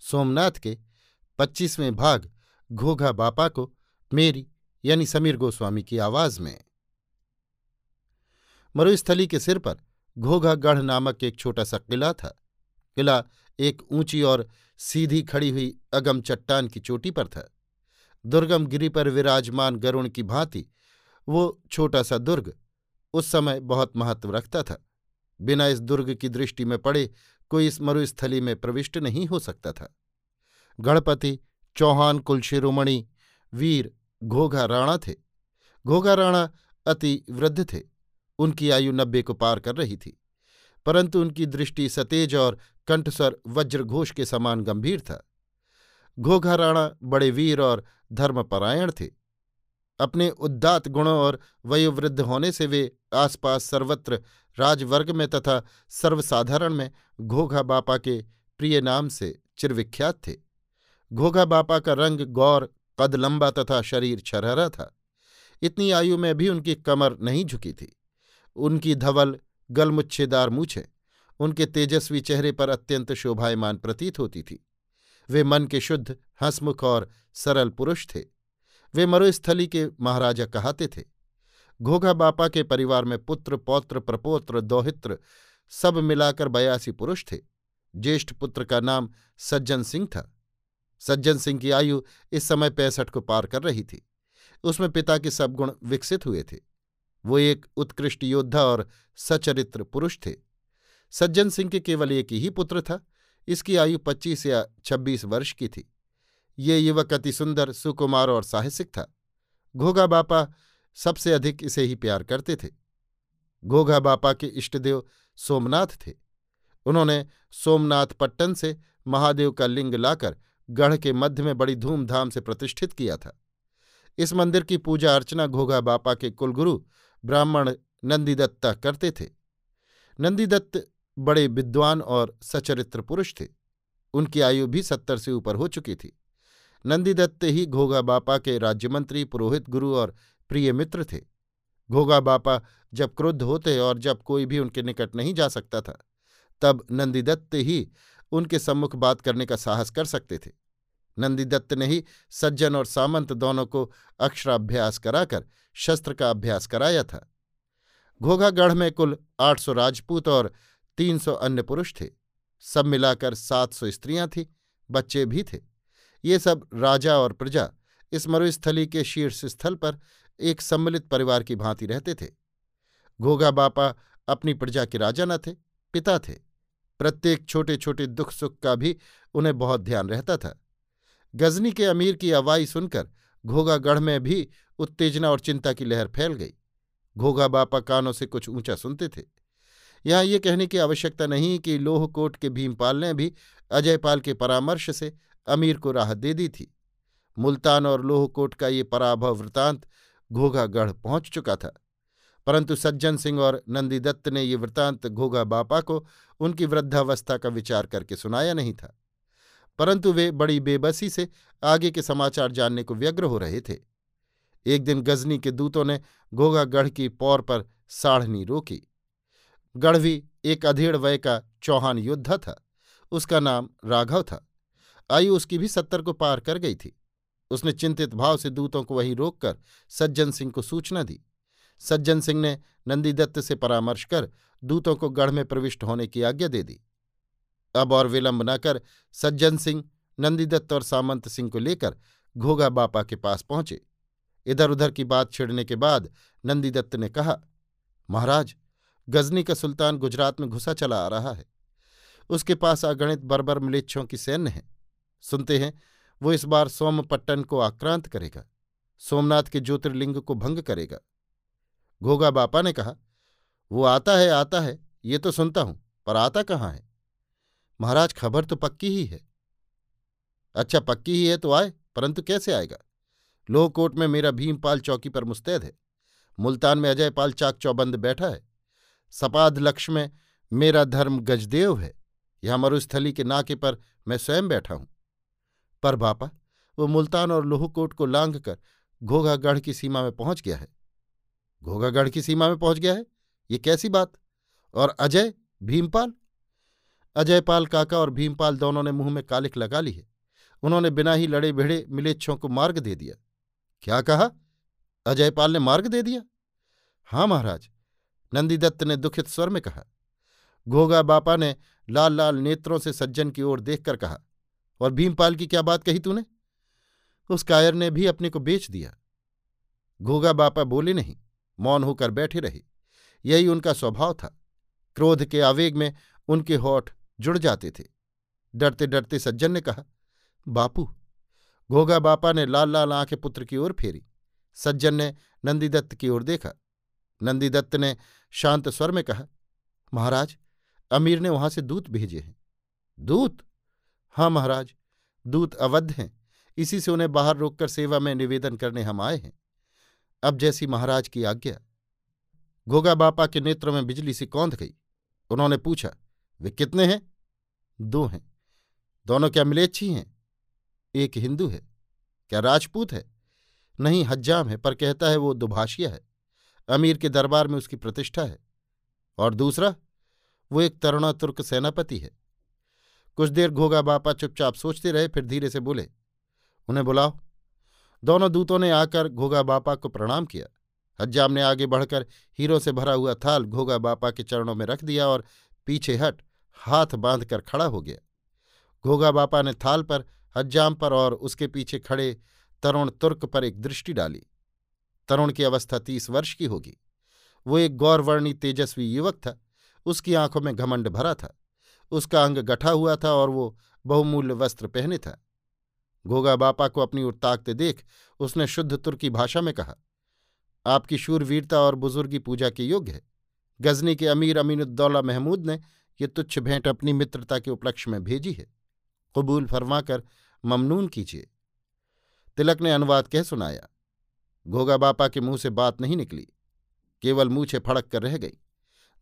सोमनाथ के पच्चीसवें भाग घोघा बापा को मेरी यानी समीर गोस्वामी की आवाज़ में। मरुस्थली के सिर पर घोघा गढ़ नामक एक छोटा सा किला था। किला एक ऊँची और सीधी खड़ी हुई अगम चट्टान की चोटी पर था। दुर्गम गिरी पर विराजमान गरुण की भांति वो छोटा सा दुर्ग उस समय बहुत महत्व रखता था। बिना इस दुर्ग की दृष्टि में पड़े कोई इस मरुस्थली में प्रविष्ट नहीं हो सकता था। गणपति, चौहान, कुलशिरोमणि, वीर, घोघा राणा थे। घोघा राणा अति वृद्ध थे। उनकी आयु नब्बे को पार कर रही थी। परंतु उनकी दृष्टि सतेज और कंठस्वर वज्रघोष के समान गंभीर था। घोघा राणा बड़े वीर और धर्मपरायण थे। अपने उद्दात गुणों और वयोवृद्ध होने से वे आसपास सर्वत्र राजवर्ग में तथा सर्वसाधारण में घोघा बापा के प्रिय नाम से चिरविख्यात थे। घोघा बापा का रंग गौर, कद लंबा तथा शरीर छरहरा था। इतनी आयु में भी उनकी कमर नहीं झुकी थी। उनकी धवल गलमुच्छेदार मूछें, उनके तेजस्वी चेहरे पर अत्यंत शोभायमान प्रतीत होती थी। वे मन के शुद्ध, हंसमुख और सरल पुरुष थे। वे मरुस्थली के महाराजा कहाते थे। घोघा बापा के परिवार में पुत्र, पौत्र, प्रपोत्र, दौहित्र सब मिलाकर बयासी पुरुष थे। ज्येष्ठ पुत्र का नाम सज्जन सिंह था। सज्जन सिंह की आयु इस समय पैंसठ को पार कर रही थी। उसमें पिता के सब गुण विकसित हुए थे। वो एक उत्कृष्ट योद्धा और सचरित्र पुरुष थे। सज्जन सिंह के केवल एक ही पुत्र था। इसकी आयु पच्चीस या छब्बीस वर्ष की थी। ये युवक अति सुंदर, सुकुमार और साहसिक था। घोगा बापा सबसे अधिक इसे ही प्यार करते थे। घोघा बापा के इष्टदेव सोमनाथ थे। उन्होंने सोमनाथ पट्टन से महादेव का लिंग लाकर गढ़ के मध्य में बड़ी धूमधाम से प्रतिष्ठित किया था। इस मंदिर की पूजा अर्चना घोघा बापा के कुलगुरु ब्राह्मण नंदीदत्ता करते थे। नंदीदत्त बड़े विद्वान और सचरित्र पुरुष थे। उनकी आयु भी सत्तर से ऊपर हो चुकी थी। नंदीदत्त ही घोगा बापा के राज्यमंत्री, पुरोहित गुरु और प्रिय मित्र थे। घोगा बापा जब क्रुद्ध होते और जब कोई भी उनके निकट नहीं जा सकता था, तब नंदीदत्त ही उनके सम्मुख बात करने का साहस कर सकते थे। नंदीदत्त ने ही सज्जन और सामंत दोनों को अक्षराभ्यास कराकर शस्त्र का अभ्यास कराया था। घोघागढ़ में कुल आठ सौ राजपूत और तीन सौ अन्य पुरुष थे। सब मिलाकर सात सौ स्त्रियाँ थीं, बच्चे भी थे। ये सब राजा और प्रजा इस मरुस्थली के शीर्ष स्थल पर एक सम्मिलित परिवार की भांति रहते थे। घोगा बापा अपनी प्रजा के राजा न थे, पिता थे। प्रत्येक छोटे छोटे दुख सुख का भी उन्हें बहुत ध्यान रहता था। गजनी के अमीर की अवाई सुनकर घोगागढ़ में भी उत्तेजना और चिंता की लहर फैल गई। घोगा बापा कानों से कुछ ऊँचा सुनते थे। यहाँ ये कहने की आवश्यकता नहीं कि लोहकोट के भीमपाल ने भी अजयपाल के परामर्श से अमीर को राहत दे दी थी। मुल्तान और लोहकोट का ये पराभव वृतांत घोघागढ़ पहुँच चुका था। परंतु सज्जन सिंह और नंदीदत्त ने ये वृतांत घोघा बापा को उनकी वृद्धावस्था का विचार करके सुनाया नहीं था। परंतु वे बड़ी बेबसी से आगे के समाचार जानने को व्यग्र हो रहे थे। एक दिन गजनी के दूतों ने घोघागढ़ की पौर पर साढ़नी रोकी। गढ़वी एक अधेड़ वय का चौहान योद्धा था। उसका नाम राघव था। आयु उसकी भी सत्तर को पार कर गई थी। उसने चिंतित भाव से दूतों को वहीं रोककर सज्जन सिंह को सूचना दी। सज्जन सिंह ने नंदीदत्त से परामर्श कर दूतों को गढ़ में प्रविष्ट होने की आज्ञा दे दी। अब और विलंब न कर सज्जन सिंह, नंदीदत्त और सामंत सिंह को लेकर घोगा बापा के पास पहुँचे। इधर उधर की बात छिड़ने के बाद नंदीदत्त ने कहा, महाराज, गजनी का सुल्तान गुजरात में घुसा चला आ रहा है। उसके पास अगणित बर्बर मिलेच्छों की सैन्य है। सुनते हैं वो इस बार सोमपट्टन को आक्रांत करेगा। सोमनाथ के ज्योतिर्लिंग को भंग करेगा। घोगा बापा ने कहा, वो आता है आता है, ये तो सुनता हूँ, पर आता कहाँ है? महाराज, खबर तो पक्की ही है। अच्छा पक्की ही है तो आए, परंतु कैसे आएगा? लोहकोट में मेरा भीमपाल चौकी पर मुस्तैद है। मुल्तान में अजय पाल चाक चौबंद बैठा है। सपाद लक्ष्य में मेरा धर्म गजदेव है। यहाँ मरुस्थली के नाके पर मैं स्वयं बैठा हूँ। पर बापा, वो मुल्तान और लोहकोट को लांघ कर घोघागढ़ की सीमा में पहुँच गया है। घोघागढ़ की सीमा में पहुँच गया है? ये कैसी बात? और अजय, भीमपाल? अजयपाल काका और भीमपाल दोनों ने मुँह में कालिक लगा ली है। उन्होंने बिना ही लड़े भिड़े मिलेच्छों को मार्ग दे दिया। क्या कहा? अजयपाल ने मार्ग दे दिया? हाँ महाराज, नंदीदत्त ने दुखित स्वर में कहा। घोगा बापा ने लाल लाल नेत्रों से सज्जन की ओर देखकर कहा और भीमपाल की क्या बात कही तूने? उस कायर ने भी अपने को बेच दिया। घोगा बापा बोले नहीं, मौन होकर बैठे रहे। यही उनका स्वभाव था। क्रोध के आवेग में उनके होठ जुड़ जाते थे। डरते डरते सज्जन ने कहा, बापू, घोगा बापा ने लाल लाल आँखें पुत्र की ओर फेरी। सज्जन ने नंदीदत्त की ओर देखा। नंदीदत्त ने शांत स्वर में कहा, महाराज, अमीर ने वहाँ से दूत भेजे हैं। दूत? हाँ महाराज, दूत अवध हैं, इसी से उन्हें बाहर रोककर सेवा में निवेदन करने हम आए हैं। अब जैसी महाराज की आज्ञा। घोगा बापा के नेत्रों में बिजली सी कौंध गई। उन्होंने पूछा, वे कितने हैं? दो हैं। दोनों क्या मिलेच्छी हैं? एक हिंदू है। क्या राजपूत है? नहीं, हज्जाम है, पर कहता है वो दुभाषिया है। अमीर के दरबार में उसकी प्रतिष्ठा है। और दूसरा, वो एक तरुणा तुर्क सेनापति है। कुछ देर घोगा बापा चुपचाप सोचते रहे, फिर धीरे से बोले, उन्हें बुलाओ। दोनों दूतों ने आकर घोगा बापा को प्रणाम किया। हज्जाम ने आगे बढ़कर हीरो से भरा हुआ थाल घोगा बापा के चरणों में रख दिया और पीछे हट हाथ बांधकर खड़ा हो गया। घोगा बापा ने थाल पर, हज्जाम पर और उसके पीछे खड़े तरुण तुर्क पर एक दृष्टि डाली। तरुण की अवस्था तीस वर्ष की होगी। वो एक गौरवर्णी तेजस्वी युवक था। उसकी आँखों में घमंड भरा था। उसका अंग गठा हुआ था और वो बहुमूल्य वस्त्र पहने था। घोगा बापा को अपनी ओर ताकते देख उसने शुद्ध तुर्की भाषा में कहा, आपकी शूरवीरता और बुजुर्गी पूजा के योग्य है। गजनी के अमीर अमीनुद्दौला महमूद ने ये तुच्छ भेंट अपनी मित्रता के उपलक्ष्य में भेजी है। कबूल फरमाकर ममनून कीजिए। तिलक ने अनुवाद कह सुनाया। घोगा बापा के मुँह से बात नहीं निकली। केवल मूछे फड़क कर रह गई।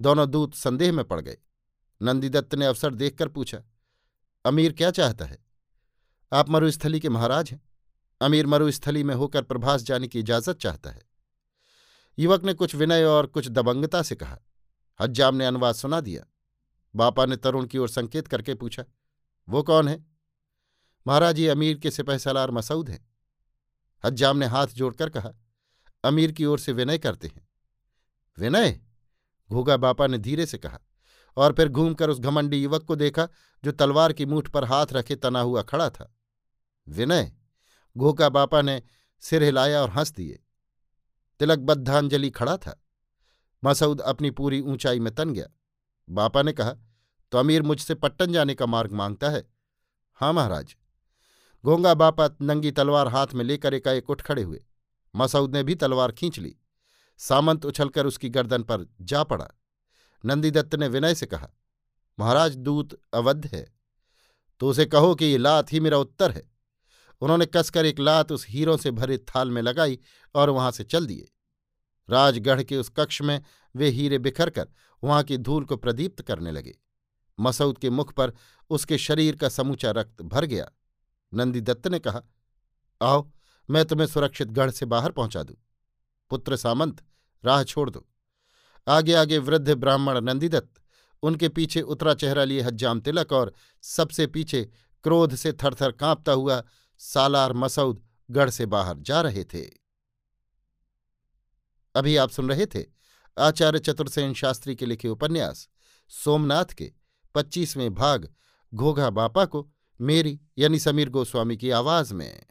दोनों दूत संदेह में पड़ गए। नंदीदत्त ने अवसर देखकर पूछा, अमीर क्या चाहता है? आप मरुस्थली के महाराज हैं। अमीर मरुस्थली में होकर प्रभास जाने की इजाज़त चाहता है। युवक ने कुछ विनय और कुछ दबंगता से कहा, हज्जाम ने अनुवाद सुना दिया। बापा ने तरुण की ओर संकेत करके पूछा, वो कौन है? महाराज, ये अमीर के सिपह सलार मसूद हैं। हज्जाम ने हाथ जोड़कर कहा, अमीर की ओर से विनय करते हैं। विनय? घोगा बापा ने धीरे से कहा और फिर घूमकर उस घमंडी युवक को देखा, जो तलवार की मूठ पर हाथ रखे तना हुआ खड़ा था। विनय, घोका बापा ने सिर हिलाया और हंस दिए। तिलक बद्धांजलि खड़ा था। मसऊद अपनी पूरी ऊंचाई में तन गया। बापा ने कहा तो अमीर मुझसे पट्टन जाने का मार्ग माँगता है? हाँ महाराज। गोंगा बापा नंगी तलवार हाथ में लेकर एकाएक उठ खड़े हुए। मसऊद ने भी तलवार खींच ली। सामंत उछलकर उसकी गर्दन पर जा पड़ा। नंदीदत्त ने विनय से कहा, महाराज, दूत अवध है। तो उसे कहो कि ये लात ही मेरा उत्तर है। उन्होंने कसकर एक लात उस हीरों से भरे थाल में लगाई और वहाँ से चल दिए। राजगढ़ के उस कक्ष में वे हीरे बिखर कर वहाँ की धूल को प्रदीप्त करने लगे। मसऊद के मुख पर उसके शरीर का समूचा रक्त भर गया। नंदीदत्त ने कहा, आओ, मैं तुम्हें सुरक्षित गढ़ से बाहर पहुँचा दूँ। पुत्र सामंत, राह छोड़ दो। आगे आगे वृद्ध ब्राह्मण नंदीदत्त, उनके पीछे उतरा चेहरा लिए हज्जाम तिलक और सबसे पीछे क्रोध से थरथर कांपता हुआ सालार मसऊद गढ़ से बाहर जा रहे थे। अभी आप सुन रहे थे आचार्य चतुर्सेन शास्त्री के लिखे उपन्यास, सोमनाथ के पच्चीसवें भाग, घोघा बापा को मेरी यानी समीर गोस्वामी की आवाज़ में।